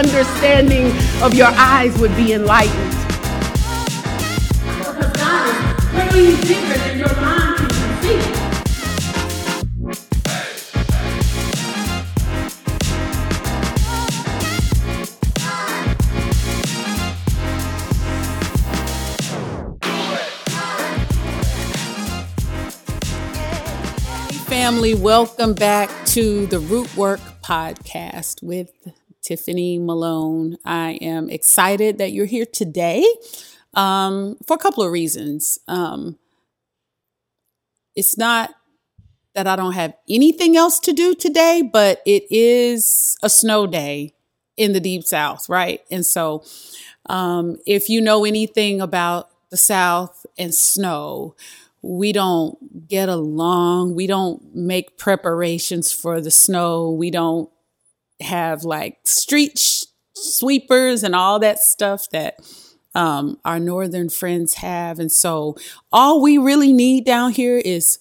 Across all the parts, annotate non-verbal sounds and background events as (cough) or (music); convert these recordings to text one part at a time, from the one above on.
understanding of your eyes would be enlightened. Because God is way bigger than your mind can conceive. family. Welcome back to the Root Work podcast with Tiffany Malone. I am excited that you're here today um, for a couple of reasons. Um, it's not that I don't have anything else to do today, but it is a snow day in the deep south, right? And so, um, if you know anything about the south and snow, we don't get along. We don't make preparations for the snow. We don't have like street sh- sweepers and all that stuff that um, our northern friends have. And so all we really need down here is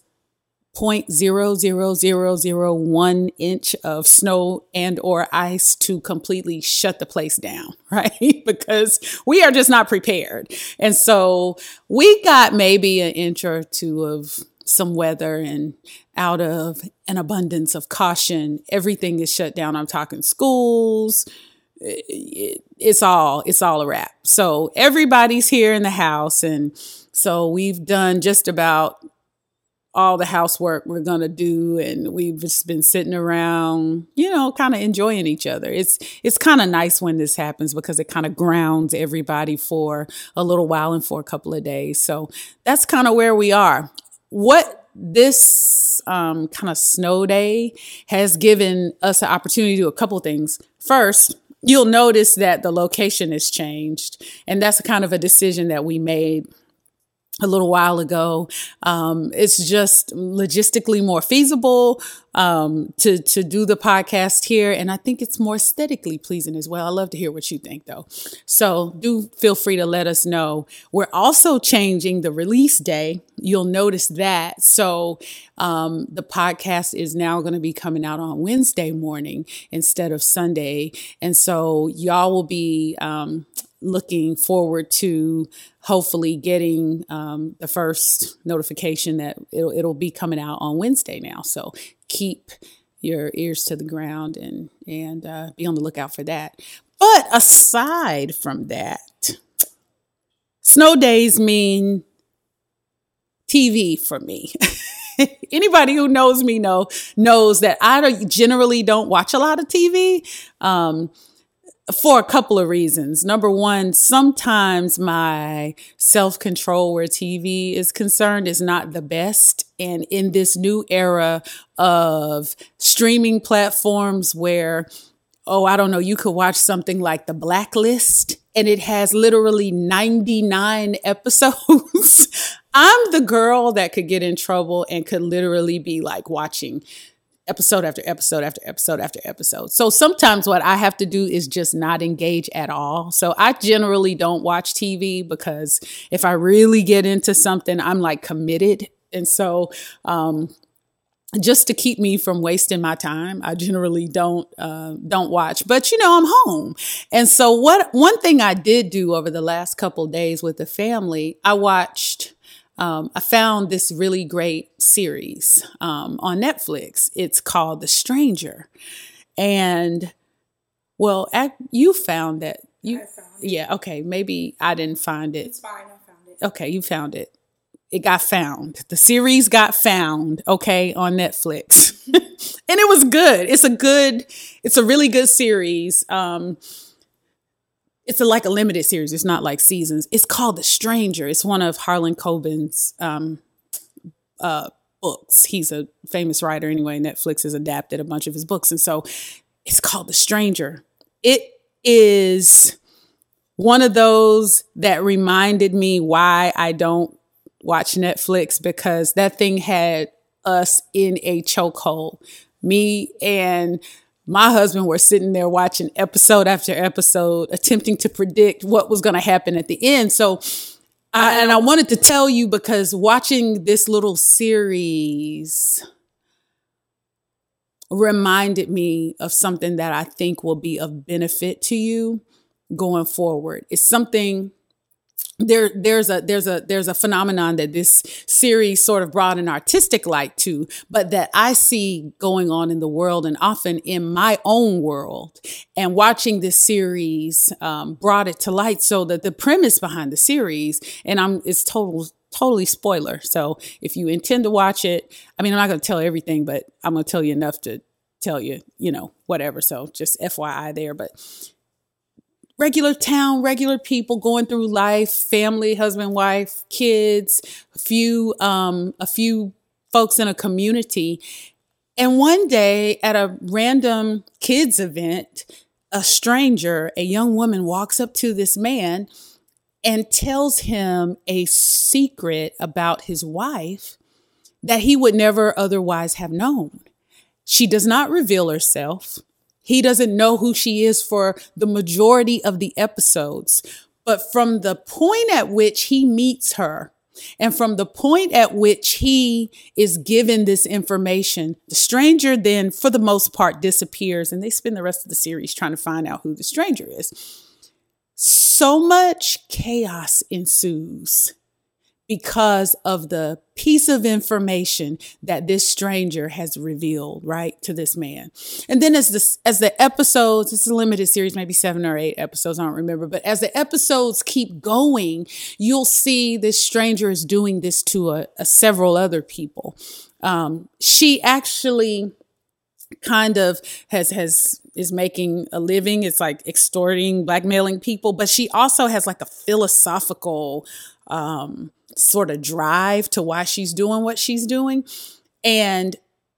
Point zero zero zero zero one inch of snow and or ice to completely shut the place down (laughs) right because we are just not prepared and so we got maybe an inch or two of some weather and out of an abundance of caution. Everything is shut down. I'm talking schools. It's all it's all a wrap. So everybody's here in the house. And so we've done just about all the housework we're going to do. And we've just been sitting around you know kind of enjoying each other. It's it's kind of nice when this happens because it kind of grounds everybody for a little while and for a couple of days. So that's kind of where we are what this um, kind of snow day has given us an opportunity to do a couple things. First you'll notice that the location has changed and that's kind of a decision that we made a little while ago. Um, it's just logistically more feasible um, to to do the podcast here, and I think it's more aesthetically pleasing as well. I love to hear what you think, though. So do feel free to let us know. We're also changing the release day. You'll notice that. So um, the podcast is now going to be coming out on Wednesday morning instead of Sunday, and so y'all will be um, looking forward to hopefully getting um, the first notification that it'll, it'll be coming out on Wednesday now. So keep your ears to the ground and and uh, be on the lookout for that. But aside from that, snow days mean TV for me. (laughs) Anybody who knows me know knows that I generally don't watch a lot of TV. Um, for a couple of reasons. Number one, sometimes my self control where TV is concerned is not the best. And in this new era of streaming platforms where, oh, I don't know, you could watch something like The Blacklist and it has literally 99 (laughs) episodes. I'm the girl that could get in trouble and could literally be like watching episode after episode after episode after episode. So sometimes what I have to do is just not engage at all. So I generally don't watch TV because if I really get into something, I'm like committed. And so, um, just to keep me from wasting my time, I generally don't uh, don't watch. But you know, I'm home, and so what? One thing I did do over the last couple days with the family, I watched um, I found this really great series um, on Netflix. It's called The Stranger, and well, you found that you found yeah okay maybe I didn't find it. It's fine, I found it. Okay, you found it. It got found. The series got found. Okay, on Netflix, (laughs) and it was good. It's a good. It's a really good series. Um, it's a, like a limited series. It's not like seasons. It's called The Stranger. It's one of Harlan Coben's um, uh, books. He's a famous writer anyway. Netflix has adapted a bunch of his books. And so it's called The Stranger. It is one of those that reminded me why I don't watch Netflix because that thing had us in a chokehold. Me and my husband were sitting there watching episode after episode, attempting to predict what was going to happen at the end. So, I, and I wanted to tell you because watching this little series reminded me of something that I think will be of benefit to you going forward. It's something there there's a there's a there's a phenomenon that this series sort of brought an artistic light to but that i see going on in the world and often in my own world. And watching this series um, brought it to light so that the premise behind the series and i'm it's total totally spoiler. So if you intend to watch it i mean i'm not going to tell everything but i'm going to tell you enough to tell you you know whatever. So just fyi there. But regular town, regular people going through life, family, husband, wife, kids, a few, um, a few folks in a community. And one day at a random kids event, a stranger, a young woman walks up to this man and tells him a secret about his wife that he would never otherwise have known. She does not reveal herself. He doesn't know who she is for the majority of the episodes. But from the point at which he meets her, and from the point at which he is given this information, the stranger then, for the most part, disappears, and they spend the rest of the series trying to find out who the stranger is. So much chaos ensues because of the piece of information that this stranger has revealed right to this man. And then as this as the episodes it's a limited series maybe seven or eight episodes i don't remember but as the episodes keep going you'll see this stranger is doing this to a, a several other people. Um, she actually kind of has has is making a living it's like extorting blackmailing people but she also has like a philosophical um sort of drive to why she's doing what she's doing. And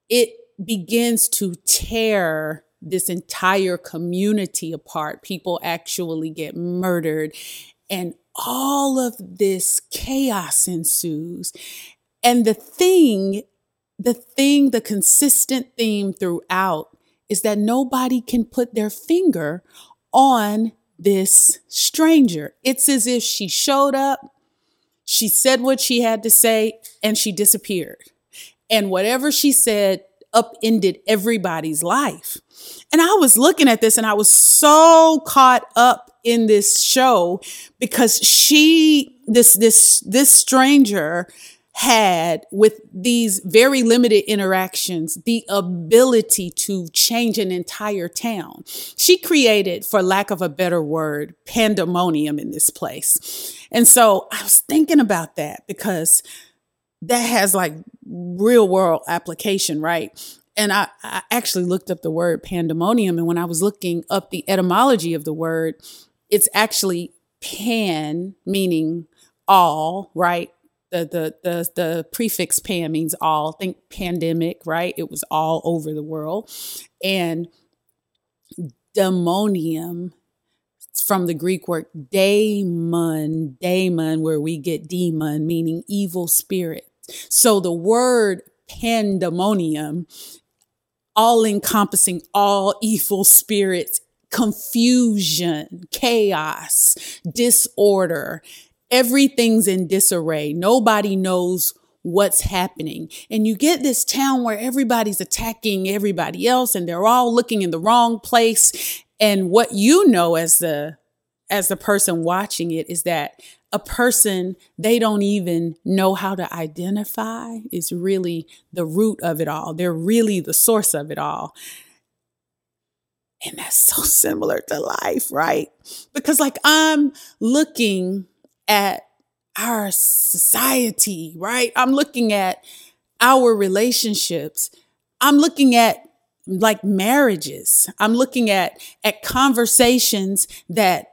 it begins to tear this entire community apart. People actually get murdered, and all of this chaos ensues. And the thing, the thing, the consistent theme throughout is that nobody can put their finger on this stranger. It's as if she showed up she said what she had to say and she disappeared. And whatever she said upended everybody's life. And I was looking at this and I was so caught up in this show because she this this this stranger had with these very limited interactions the ability to change an entire town. She created, for lack of a better word, pandemonium in this place. And so I was thinking about that because that has like real world application, right? And I, I actually looked up the word pandemonium. And when I was looking up the etymology of the word, it's actually pan, meaning all, right? The the the the prefix pan means all. Think pandemic, right? It was all over the world, and demonium from the Greek word daemon, daemon, where we get demon, meaning evil spirit. So the word pandemonium, all encompassing all evil spirits, confusion, chaos, disorder everything's in disarray. Nobody knows what's happening. And you get this town where everybody's attacking everybody else and they're all looking in the wrong place. And what you know as the as the person watching it is that a person they don't even know how to identify is really the root of it all. They're really the source of it all. And that's so similar to life, right? Because like I'm looking at our society, right? I'm looking at our relationships. I'm looking at like marriages. I'm looking at at conversations that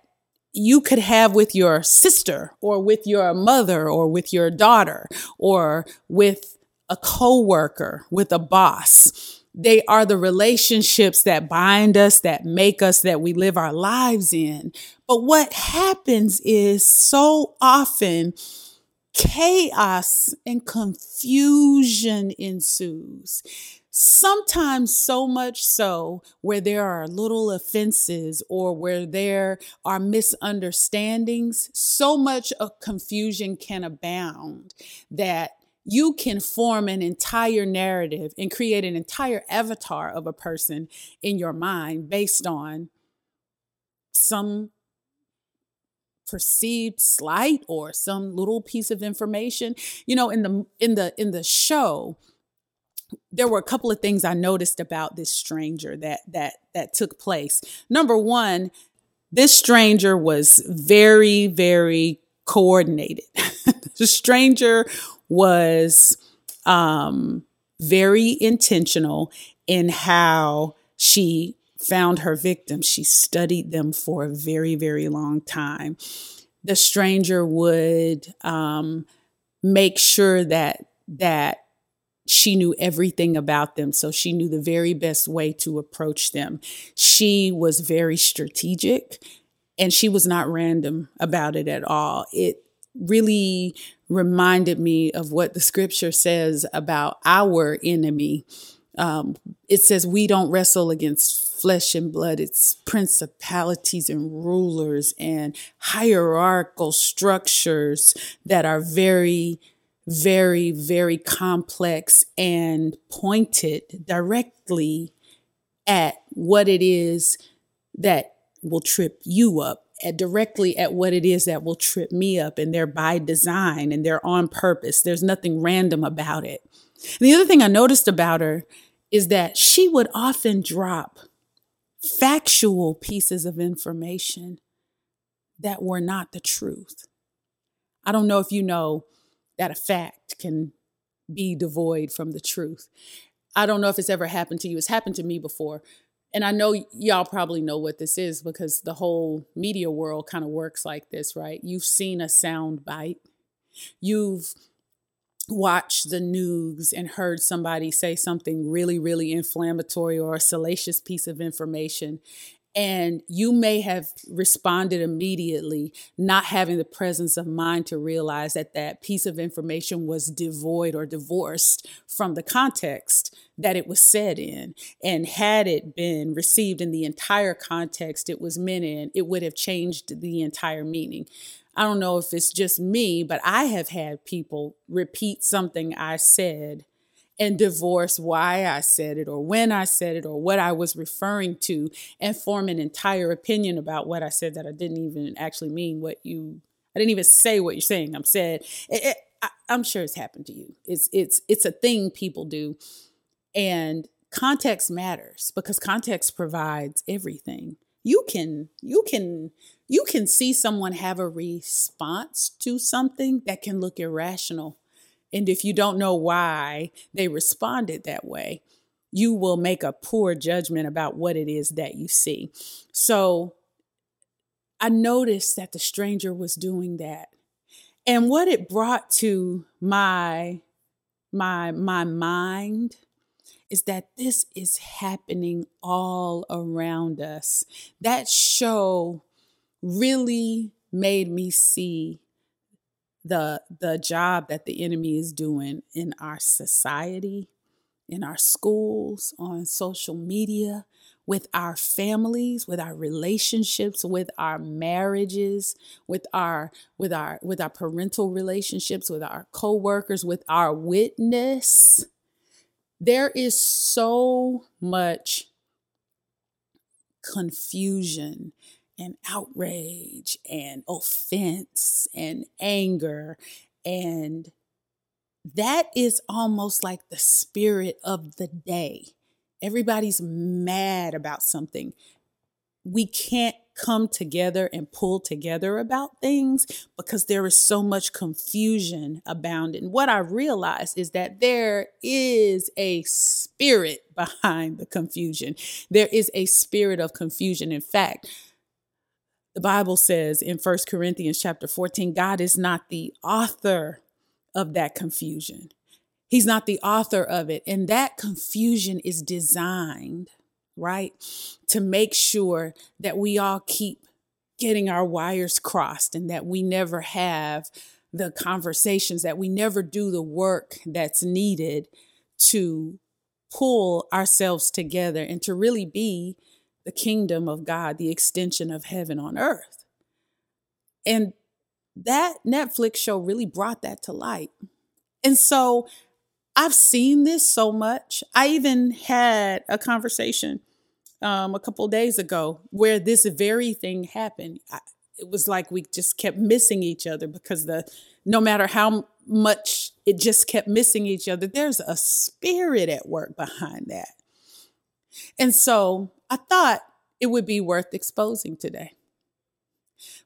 you could have with your sister or with your mother or with your daughter or with a coworker, with a boss. They are the relationships that bind us, that make us, that we live our lives in. But what happens is so often chaos and confusion ensues. Sometimes so much so where there are little offenses or where there are misunderstandings, so much of confusion can abound that you can form an entire narrative and create an entire avatar of a person in your mind based on some perceived slight or some little piece of information. You know in the in the in the show there were a couple of things i noticed about this stranger that that that took place. Number one this stranger was very very coordinated. (laughs) The stranger was um very intentional in how she found her victims. She studied them for a very, very long time. The stranger would um, make sure that that she knew everything about them, so she knew the very best way to approach them. She was very strategic, and she was not random about it at all. It really reminded me of what the scripture says about our enemy um, it says we don't wrestle against flesh and blood. It's principalities and rulers and hierarchical structures that are very, very, very complex and pointed directly at what it is that will trip you up at directly at what it is that will trip me up and they're by design and they're on purpose there's nothing random about it and the other thing i noticed about her is that she would often drop factual pieces of information that were not the truth. I don't know if you know that a fact can be devoid from the truth. I don't know if it's ever happened to you. It's happened to me before. And I know y'all probably know what this is because the whole media world kind of works like this, right? You've seen a sound bite. You've watched the news and heard somebody say something really, really inflammatory or a salacious piece of information, and you may have responded immediately, not having the presence of mind to realize that that piece of information was devoid or divorced from the context that it was said in. And had it been received in the entire context it was meant in, it would have changed the entire meaning. I don't know if it's just me, but I have had people repeat something I said and divorce why I said it or when I said it or what I was referring to and form an entire opinion about what I said that I didn't even actually mean what you I didn't even say what you're saying. I'm said it, it, I, I'm sure it's happened to you. It's it's it's a thing people do. And context matters because context provides everything. You can you can you can see someone have a response to something that can look irrational. And if you don't know why they responded that way, you will make a poor judgment about what it is that you see. So I noticed that the stranger was doing that. And what it brought to my my my mind is that this is happening all around us. That show really made me see the the job that the enemy is doing in our society, in our schools, on social media, with our families, with our relationships, with our marriages, with our with our with our parental relationships, with our co-workers, with our witness. There is so much confusion and outrage and offense and anger. And that is almost like the spirit of the day. Everybody's mad about something. We can't come together and pull together about things because there is so much confusion abounding. What I realize is that there is a spirit (laughs) behind the confusion. There is a spirit of confusion. In fact, the Bible says in First Corinthians chapter 14, God is not the author of that confusion. He's not the author of it. And that confusion is designed, right, to make sure that we all keep getting our wires crossed and that we never have the conversations, that we never do the work that's needed to pull ourselves together and to really be the kingdom of God, the extension of heaven on earth. And that Netflix show really brought that to light. And so I've seen this so much. I even had a conversation um, a couple days ago where this very thing happened. I, it was like we just kept missing each other because the no matter how much it just kept missing each other, there's a spirit at work behind that. And so I thought it would be worth exposing today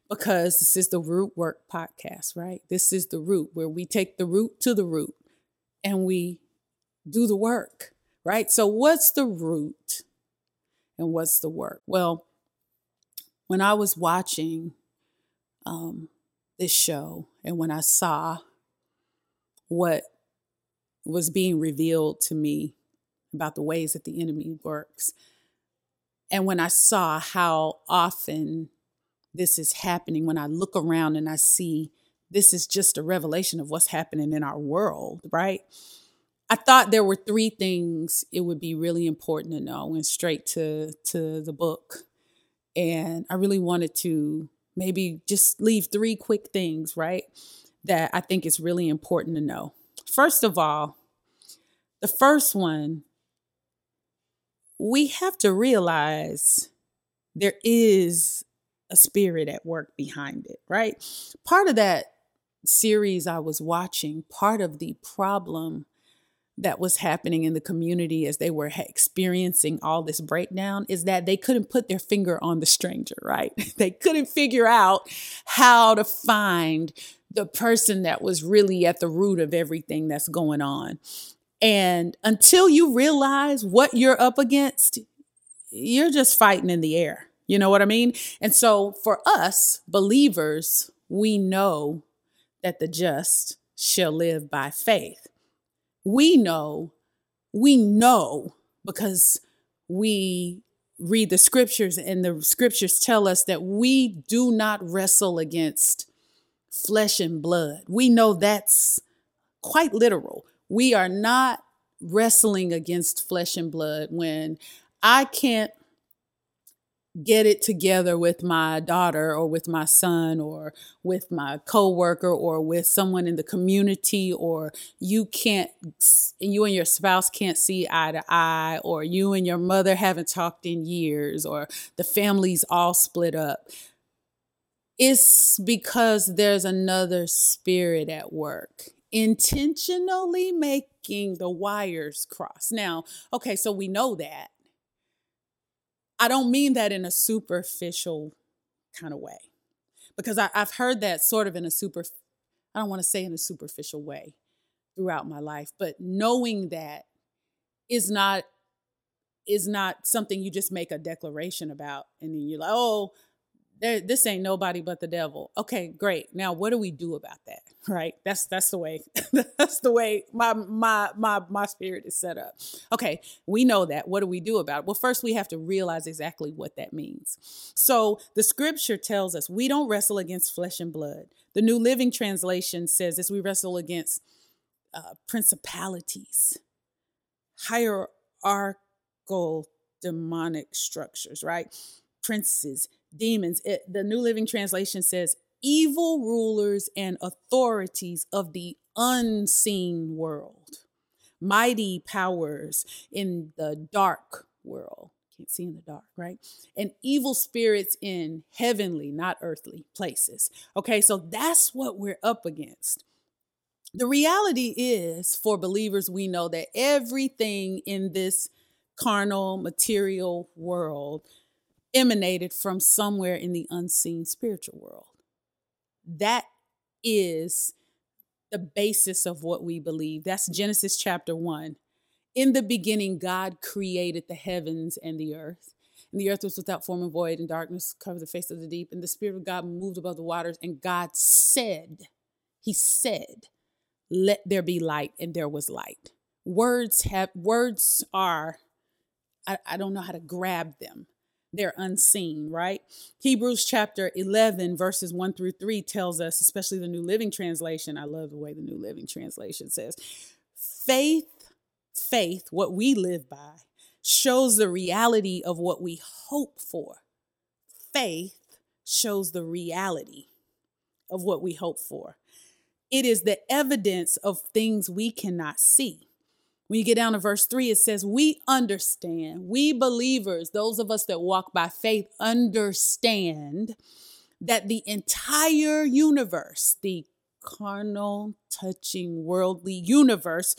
because this is the root work podcast, right? This is the root where we take the root to the root and we do the work, right? So, what's the root and what's the work? Well, when I was watching um, this show and when I saw what was being revealed to me about the ways that the enemy works, and when I saw how often this is happening, when I look around and I see this is just a revelation of what's happening in our world, right? I thought there were three things it would be really important to know. I went straight to to the book. And I really wanted to maybe just leave three quick things, right? That I think is really important to know. First of all, the first one, we have to realize there is a spirit at work behind it, right? Part of that series I was watching, part of the problem that was happening in the community as they were experiencing all this breakdown is that they couldn't put their finger on the stranger, right? (laughs) they couldn't figure out how to find the person that was really at the root of everything that's going on. And until you realize what you're up against, you're just fighting in the air. You know what I mean? And so for us believers, we know that the just shall live by faith. We know, we know because we read the scriptures and the scriptures tell us that we do not wrestle against flesh and blood. We know that's quite literal. We are not wrestling against flesh and blood when I can't get it together with my daughter or with my son or with my coworker or with someone in the community or you can't you and your spouse can't see eye to eye or you and your mother haven't talked in years or the family's all split up. It's because there's another spirit at work intentionally making the wires cross. Now okay so we know that. I don't mean that in a superficial kind of way because I, have heard that sort of in a super, I don't want to say in a superficial way throughout my life, but knowing that is not is not something you just make a declaration about and then you're like, oh, this ain't nobody but the devil. Okay, great. Now, what do we do about that? (laughs) Right? That's that's the way. (laughs) that's the way my my my my spirit is set up. Okay, we know that. What do we do about it? Well, first we have to realize exactly what that means. So the scripture tells us we don't wrestle against flesh and blood. The New Living Translation says as we wrestle against uh, principalities, hierarchical demonic structures, right? Princes, demons. It, the New Living Translation says, evil rulers and authorities of the unseen world, mighty powers in the dark world. Can't see in the dark, right? And evil spirits in heavenly, not earthly places. Okay, so that's what we're up against. The reality is, for believers, we know that everything in this carnal, material world emanated from somewhere in the unseen spiritual world. That is the basis of what we believe. That's Genesis chapter 1. In the beginning, God created the heavens and the earth. And the earth was without form and void, and darkness covered the face of the deep. And the Spirit of God moved above the waters. And God said, He said, Let there be light, and there was light. Words have words are, I, I don't know how to grab them they're unseen, right? Hebrews chapter 11, verses 1 through 3 tells us, especially the New Living Translation, I love the way the New Living Translation says, faith, faith, what we live by, shows the reality of what we hope for. Faith shows the reality of what we hope for. it is the evidence of things we cannot see. When you get down to verse three, it says, We understand, we believers, those of us that walk by faith, understand that the entire universe, the carnal, touching, worldly universe,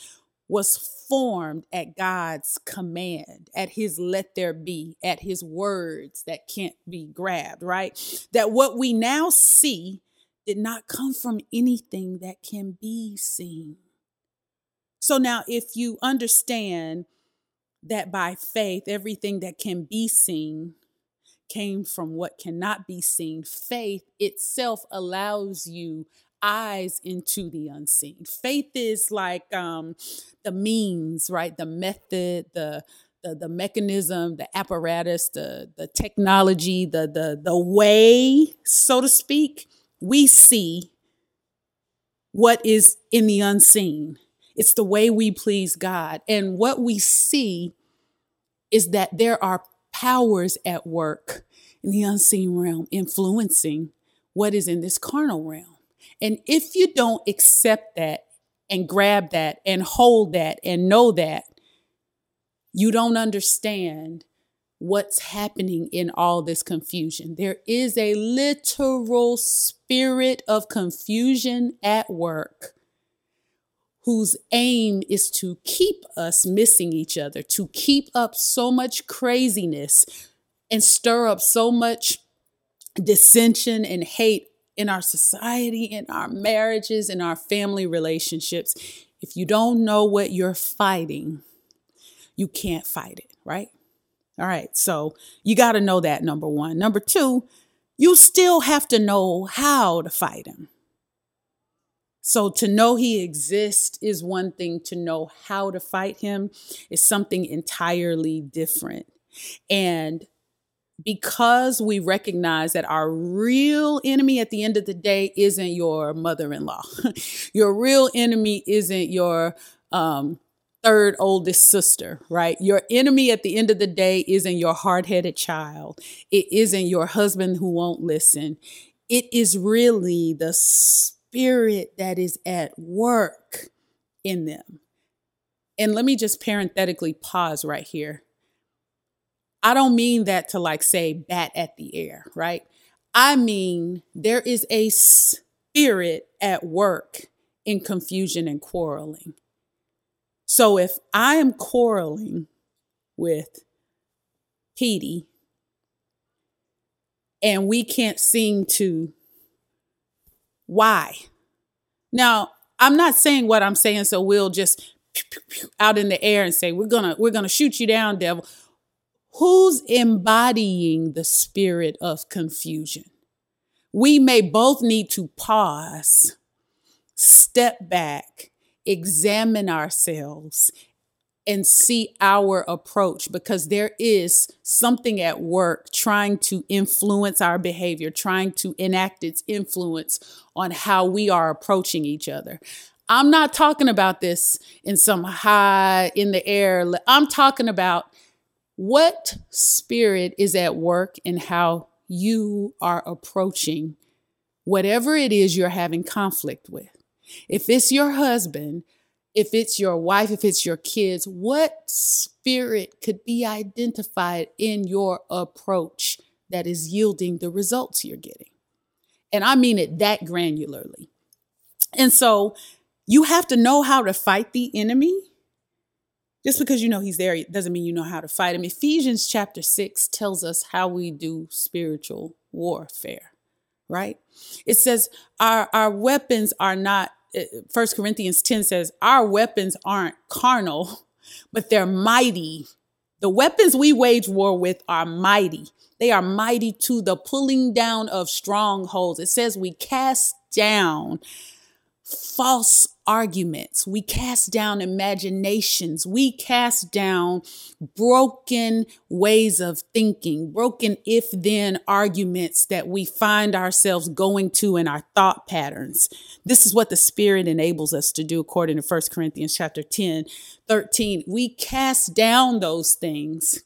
was formed at God's command, at his let there be, at his words that can't be grabbed, right? That what we now see did not come from anything that can be seen. So now, if you understand that by faith, everything that can be seen came from what cannot be seen, faith itself allows you eyes into the unseen. Faith is like um, the means, right? The method, the the, the mechanism, the apparatus, the the technology, the the the way, so to speak, we see what is in the unseen. It's the way we please God. And what we see is that there are powers at work in the unseen realm influencing what is in this carnal realm. And if you don't accept that and grab that and hold that and know that, you don't understand what's happening in all this confusion. There is a literal spirit of confusion at work whose aim is to keep us missing each other, to keep up so much craziness and stir up so much dissension and hate in our society, in our marriages, in our family relationships. If you don't know what you're fighting, you can't fight it, right? All right, so you got to know that number one. Number two, you still have to know how to fight him. So to know he exists is one thing, to know how to fight him is something entirely different. And because we recognize that our real enemy at the end of the day isn't your mother in law, (laughs) your real enemy isn't your um, third oldest sister, right? Your enemy at the end of the day isn't your hard headed child, it isn't your husband who won't listen. It is really the spirit that is at work in them. And let me just parenthetically pause right here. I don't mean that to like say bat at the air, right? I mean, there is a spirit at work in confusion and quarreling. So if I am quarreling with Petey and we can't seem to why? Now, I'm not saying what I'm saying, so we'll just out in the air and say, we're gonna, we're gonna shoot you down, devil. Who's embodying the spirit of confusion? We may both need to pause, step back, examine ourselves, and see our approach because there is something at work trying to influence our behavior, trying to enact its influence on how we are approaching each other. I'm not talking about this in some high in the air. I'm talking about what spirit is at work and how you are approaching whatever it is you're having conflict with. If it's your husband, if it's your wife, if it's your kids, what spirit could be identified in your approach that is yielding the results you're getting? And I mean it that granularly. And so you have to know how to fight the enemy. Just because you know he's there doesn't mean you know how to fight him. Ephesians chapter 6 tells us how we do spiritual warfare, right? It says our, our weapons are not First Corinthians 10 says, Our weapons aren't carnal, (laughs) but they're mighty. The weapons we wage war with are mighty. They are mighty to the pulling down of strongholds. It says we cast down false arguments. We cast down imaginations. We cast down broken ways of thinking, broken if then arguments that we find ourselves going to in our thought patterns. This is what the Spirit enables us to do according to 1 Corinthians chapter 10, 13. We cast down those things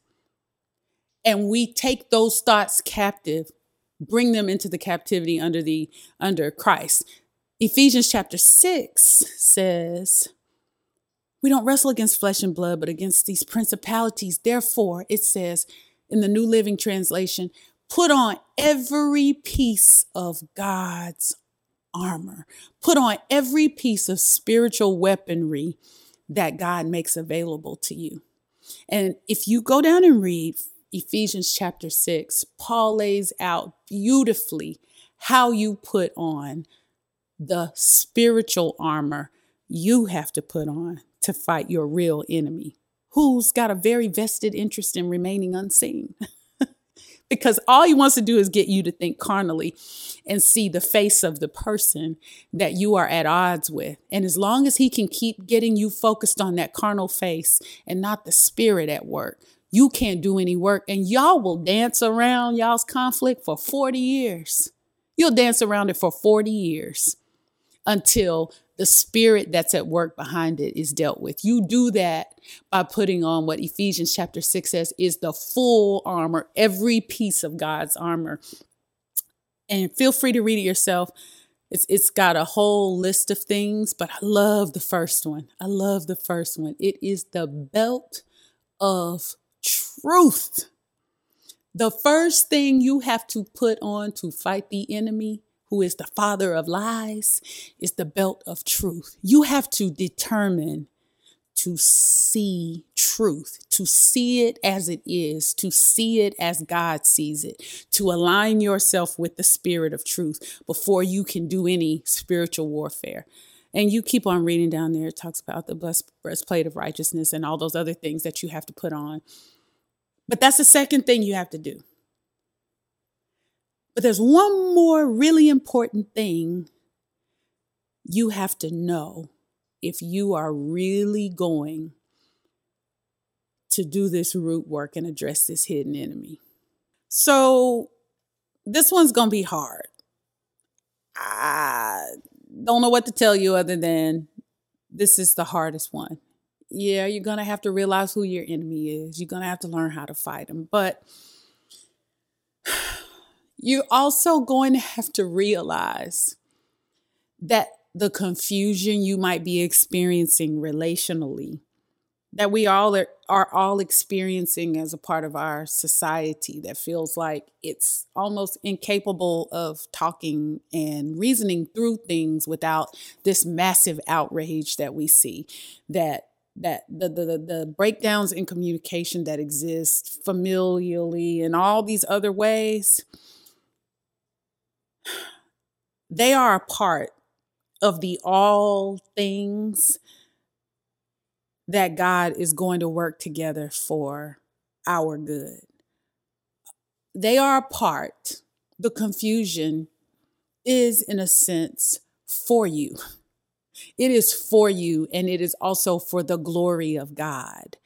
and we take those thoughts captive, bring them into the captivity under the under Christ Ephesians chapter 6 says, We don't wrestle against flesh and blood, but against these principalities. Therefore, it says in the New Living Translation, put on every piece of God's armor, put on every piece of spiritual weaponry that God makes available to you. And if you go down and read Ephesians chapter 6, Paul lays out beautifully how you put on the spiritual armor you have to put on to fight your real enemy, who's got a very vested interest in remaining unseen. (laughs) because all he wants to do is get you to think carnally and see the face of the person that you are at odds with. And as long as he can keep getting you focused on that carnal face and not the spirit at work, you can't do any work. And y'all will dance around y'all's conflict for 40 years. You'll dance around it for 40 years until the spirit that's at work behind it is dealt with. You do that by putting on what Ephesians chapter 6 says is the full armor, every piece of God's armor. And feel free to read it yourself. It's it's got a whole list of things, but I love the first one. I love the first one. It is the belt of truth. The first thing you have to put on to fight the enemy who is the father of lies, is the belt of truth. You have to determine to see truth, to see it as it is, to see it as God sees it, to align yourself with the spirit of truth before you can do any spiritual warfare. And you keep on reading down there, it talks about the blessed breastplate of righteousness and all those other things that you have to put on. But that's the second thing you have to do. But there's one more really important thing you have to know if you are really going to do this root work and address this hidden enemy. So, this one's going to be hard. I don't know what to tell you other than this is the hardest one. Yeah, you're going to have to realize who your enemy is. You're going to have to learn how to fight him. But you're also going to have to realize that the confusion you might be experiencing relationally that we all are, are, all experiencing as a part of our society that feels like it's almost incapable of talking and reasoning through things without this massive outrage that we see that that the, the the breakdowns in communication that exist familially and all these other ways they are a part of the all things that God is going to work together for our good. They are a part, the confusion is, in a sense, for you. It is for you, and it is also for the glory of God.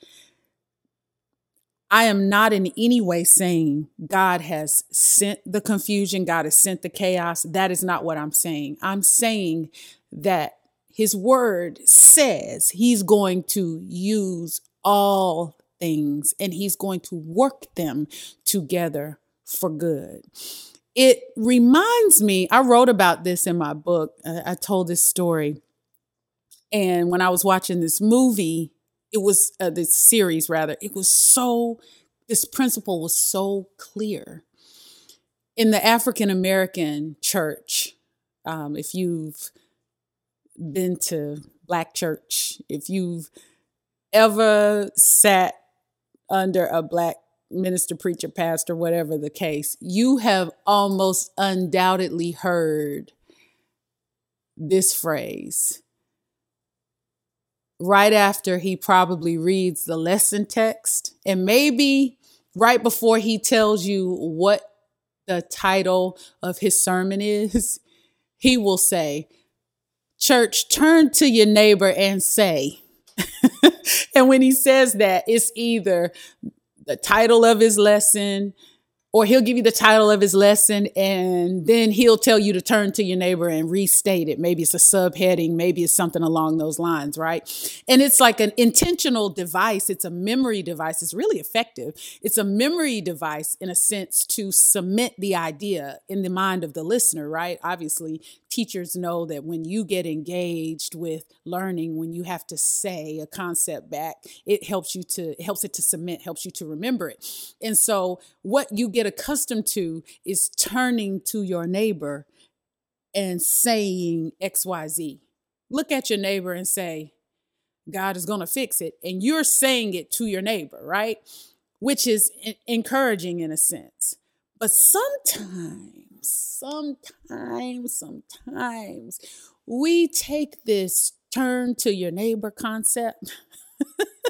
I am not in any way saying God has sent the confusion, God has sent the chaos. That is not what I'm saying. I'm saying that his word says he's going to use all things and he's going to work them together for good. It reminds me, I wrote about this in my book. I told this story. And when I was watching this movie, it was uh, this series rather it was so this principle was so clear. In the african american church um, if you've been to black church if you've ever sat under a black minister preacher pastor whatever the case you have almost undoubtedly heard this phrase right after he probably reads the lesson text and maybe right before he tells you what the title of his sermon is, (laughs) he will say, Church, turn to your neighbor and say. (laughs) and when he says that, it's either the title of his lesson, or he'll give you the title of his lesson and then he'll tell you to turn to your neighbor and restate it. Maybe it's a subheading, maybe it's something along those lines, right? And it's like an intentional device, it's a memory device. It's really effective. It's a memory device in a sense to cement the idea in the mind of the listener, right? Obviously, teachers know that when you get engaged with learning, when you have to say a concept back, it helps you to it helps it to cement, helps you to remember it. And so what you get accustomed to is turning to your neighbor and saying XYZ. Look at your neighbor and say, God is going to fix it. And you're saying it to your neighbor, right? Which is encouraging in a sense. But sometimes sometimes, sometimes we take this turn to your neighbor concept.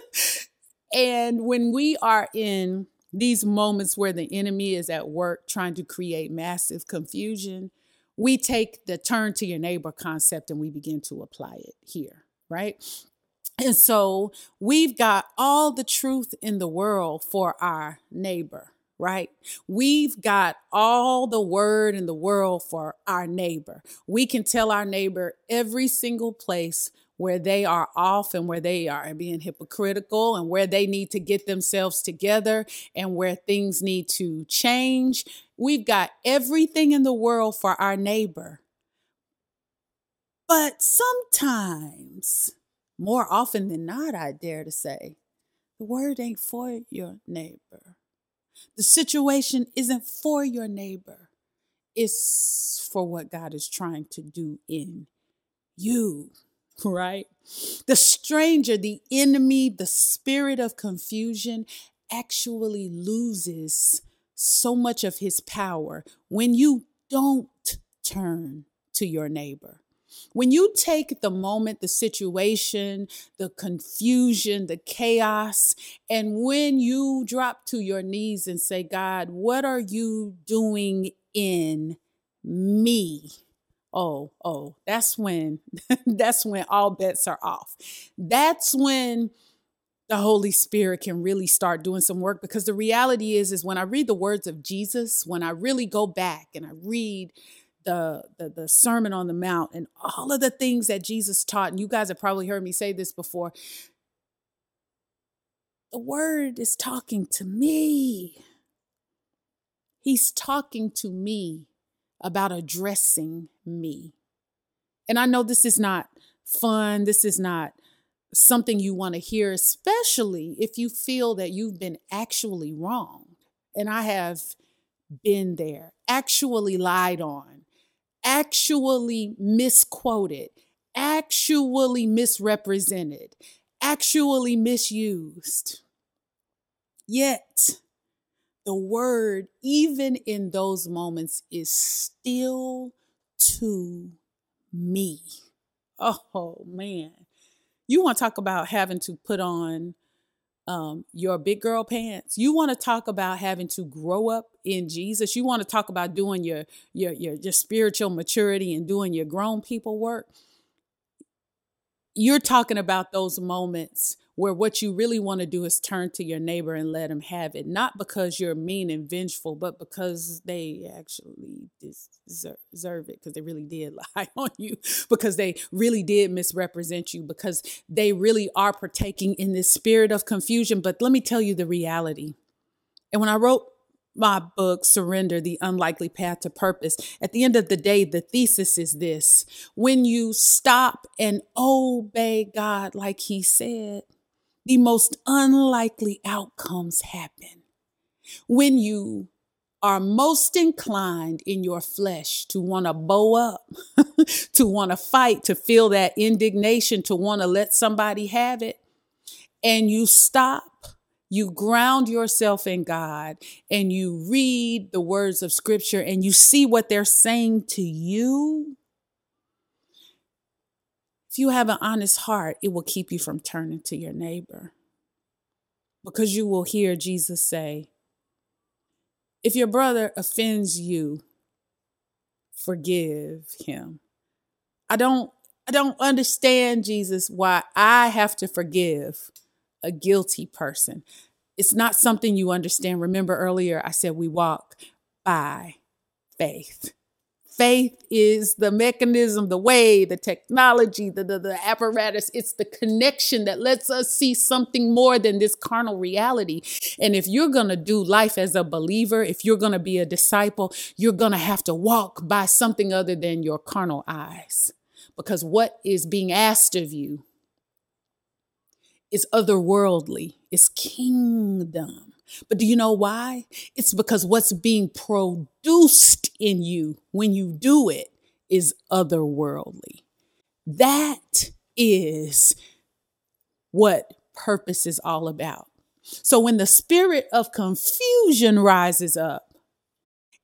(laughs) and when we are in these moments where the enemy is at work trying to create massive confusion, we take the turn to your neighbor concept and we begin to apply it here, right? And so we've got all the truth in the world for our neighbor right? We've got all the word in the world for our neighbor. We can tell our neighbor every single place where they are off and where they are being hypocritical and where they need to get themselves together and where things need to change. We've got everything in the world for our neighbor. But sometimes, more often than not, I dare to say, the word ain't for your neighbor. The situation isn't for your neighbor, it's for what God is trying to do in you, right? The stranger, the enemy, the spirit of confusion actually loses so much of his power when you don't turn to your neighbor. When you take the moment, the situation, the confusion, the chaos, and when you drop to your knees and say, God, what are you doing in me? Oh, oh, that's when (laughs) that's when all bets are off. That's when the Holy Spirit can really start doing some work because the reality is is when I read the words of Jesus, when I really go back and I read the, the the sermon on the mount and all of the things that jesus taught and you guys have probably heard me say this before the word is talking to me he's talking to me about addressing me. And i know this is not fun. This is not something you want to hear especially if you feel that you've been actually wrong. And i have been there actually lied on actually misquoted, actually misrepresented, actually misused. Yet, the word, even in those moments, is still to me. Oh man. You want to talk about having to put on um, your big girl pants. You want to talk about having to grow up in Jesus. You want to talk about doing your your your, your spiritual maturity and doing your grown people work. You're talking about those moments where what you really want to do is turn to your neighbor and let him have it, not because you're mean and vengeful, but because they actually deserve it, because they really did (laughs) lie on you, because they really did misrepresent you, because they really are partaking in this spirit of confusion. But let me tell you the reality. And when I wrote my book, Surrender The Unlikely Path to Purpose. At the end of the day, the thesis is this when you stop and obey God like He said, the most unlikely outcomes happen. When you are most inclined in your flesh to want to bow up, (laughs) to want to fight, to feel that indignation, to want to let somebody have it, and you stop, you ground yourself in God, and you read the words of scripture and you see what they're saying to you, if you have an honest heart, it will keep you from turning to your neighbor. Because you will hear Jesus say, If your brother offends you, forgive him. I don't I don't understand Jesus why I have to forgive a guilty person. It's not something you understand. Remember earlier, I said we walk by faith. Faith is the mechanism, the way, the technology, the, the, the, apparatus. It's the connection that lets us see something more than this carnal reality. And if you're going to do life as a believer, if you're going to be a disciple, you're going to have to walk by something other than your carnal eyes. Because what is being asked of you is otherworldly, it's kingdom. But do you know why? It's because what's being produced in you when you do it is otherworldly. That is what purpose is all about. So when the spirit of confusion rises up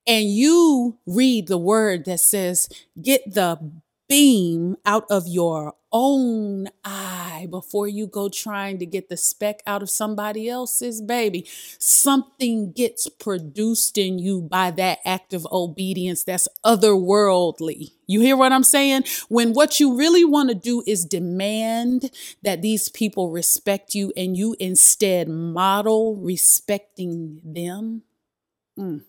and you read the word that says, get the beam out of your own eye before you go trying to get the speck out of somebody else's baby. Something gets produced in you by that act of obedience that's otherworldly. You hear what I'm saying? When what you really want to do is demand that these people respect you and you instead model respecting them. Mm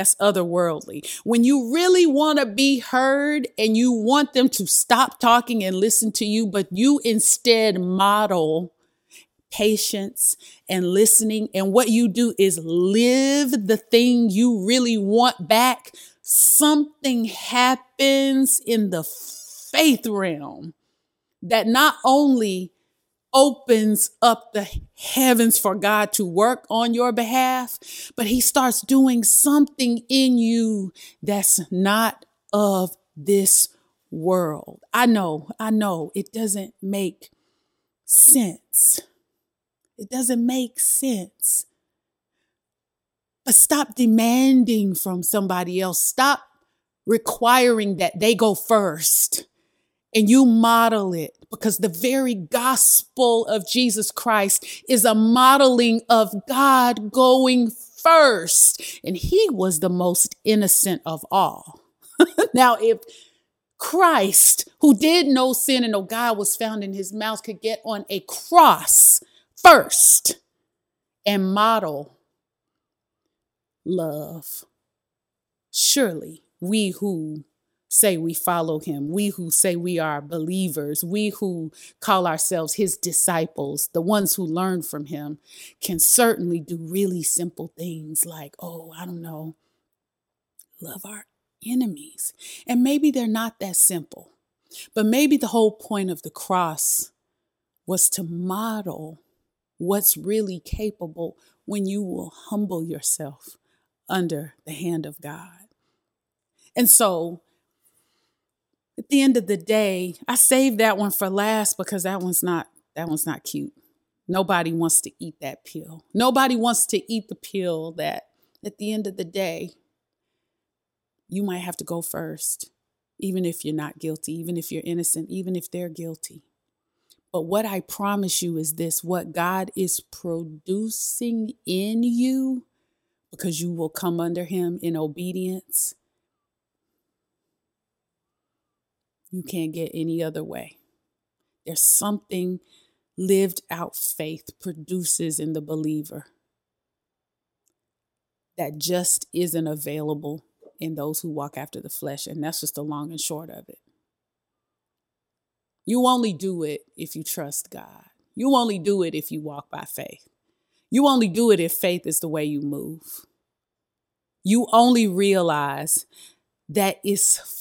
that's otherworldly. When you really want to be heard and you want them to stop talking and listen to you, but you instead model patience and listening. And what you do is live the thing you really want back. Something happens in the faith realm that not only opens up the heavens for God to work on your behalf, but he starts doing something in you that's not of this world. I know, I know it doesn't make sense. It doesn't make sense. But stop demanding from somebody else. Stop requiring that they go first and you model it because the very gospel of Jesus Christ is a modeling of God going first. And he was the most innocent of all. (laughs) now, if Christ, who did no sin and no God was found in his mouth, could get on a cross first and model love, surely we who say we follow him, we who say we are believers, we who call ourselves his disciples, the ones who learn from him, can certainly do really simple things like, oh, I don't know, love our enemies. And maybe they're not that simple, but maybe the whole point of the cross was to model what's really capable when you will humble yourself under the hand of God. And so at the end of the day, I saved that one for last because that one's not that one's not cute. Nobody wants to eat that pill. Nobody wants to eat the pill that at the end of the day you might have to go first, even if you're not guilty, even if you're innocent, even if they're guilty. But what I promise you is this what God is producing in you, because you will come under Him in obedience, you can't get any other way. There's something lived out faith produces in the believer that just isn't available in those who walk after the flesh. And that's just the long and short of it. You only do it if you trust God. You only do it if you walk by faith. You only do it if faith is the way you move. You only realize that it's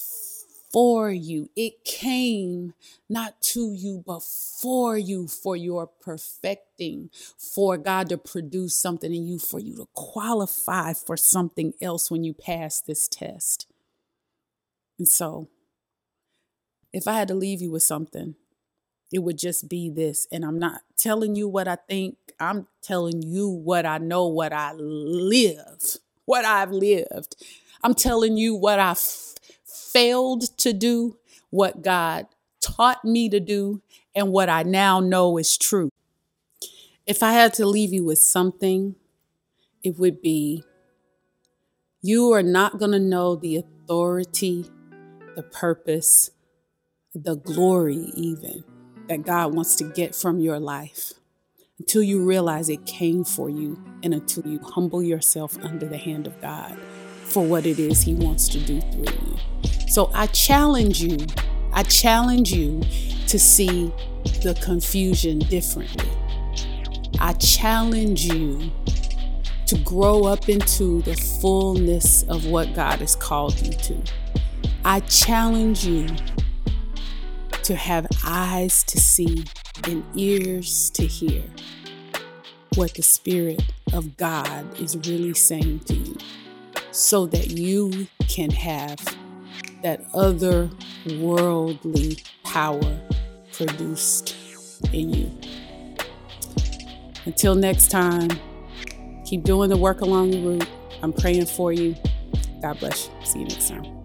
for you. It came not to you, but for you, for your perfecting, for God to produce something in you, for you to qualify for something else when you pass this test. And so, if I had to leave you with something, it would just be this. And I'm not telling you what I think, I'm telling you what I know, what I live, what I've lived. I'm telling you what I failed to do, what God taught me to do, and what I now know is true. If I had to leave you with something, it would be you are not going to know the authority, the purpose, the glory, even that God wants to get from your life until you realize it came for you and until you humble yourself under the hand of God for what it is He wants to do through you. So I challenge you, I challenge you to see the confusion differently. I challenge you to grow up into the fullness of what God has called you to. I challenge you to have eyes to see and ears to hear what the Spirit of God is really saying to you so that you can have that other worldly power produced in you. Until next time, keep doing the work along the route. I'm praying for you. God bless you. See you next time.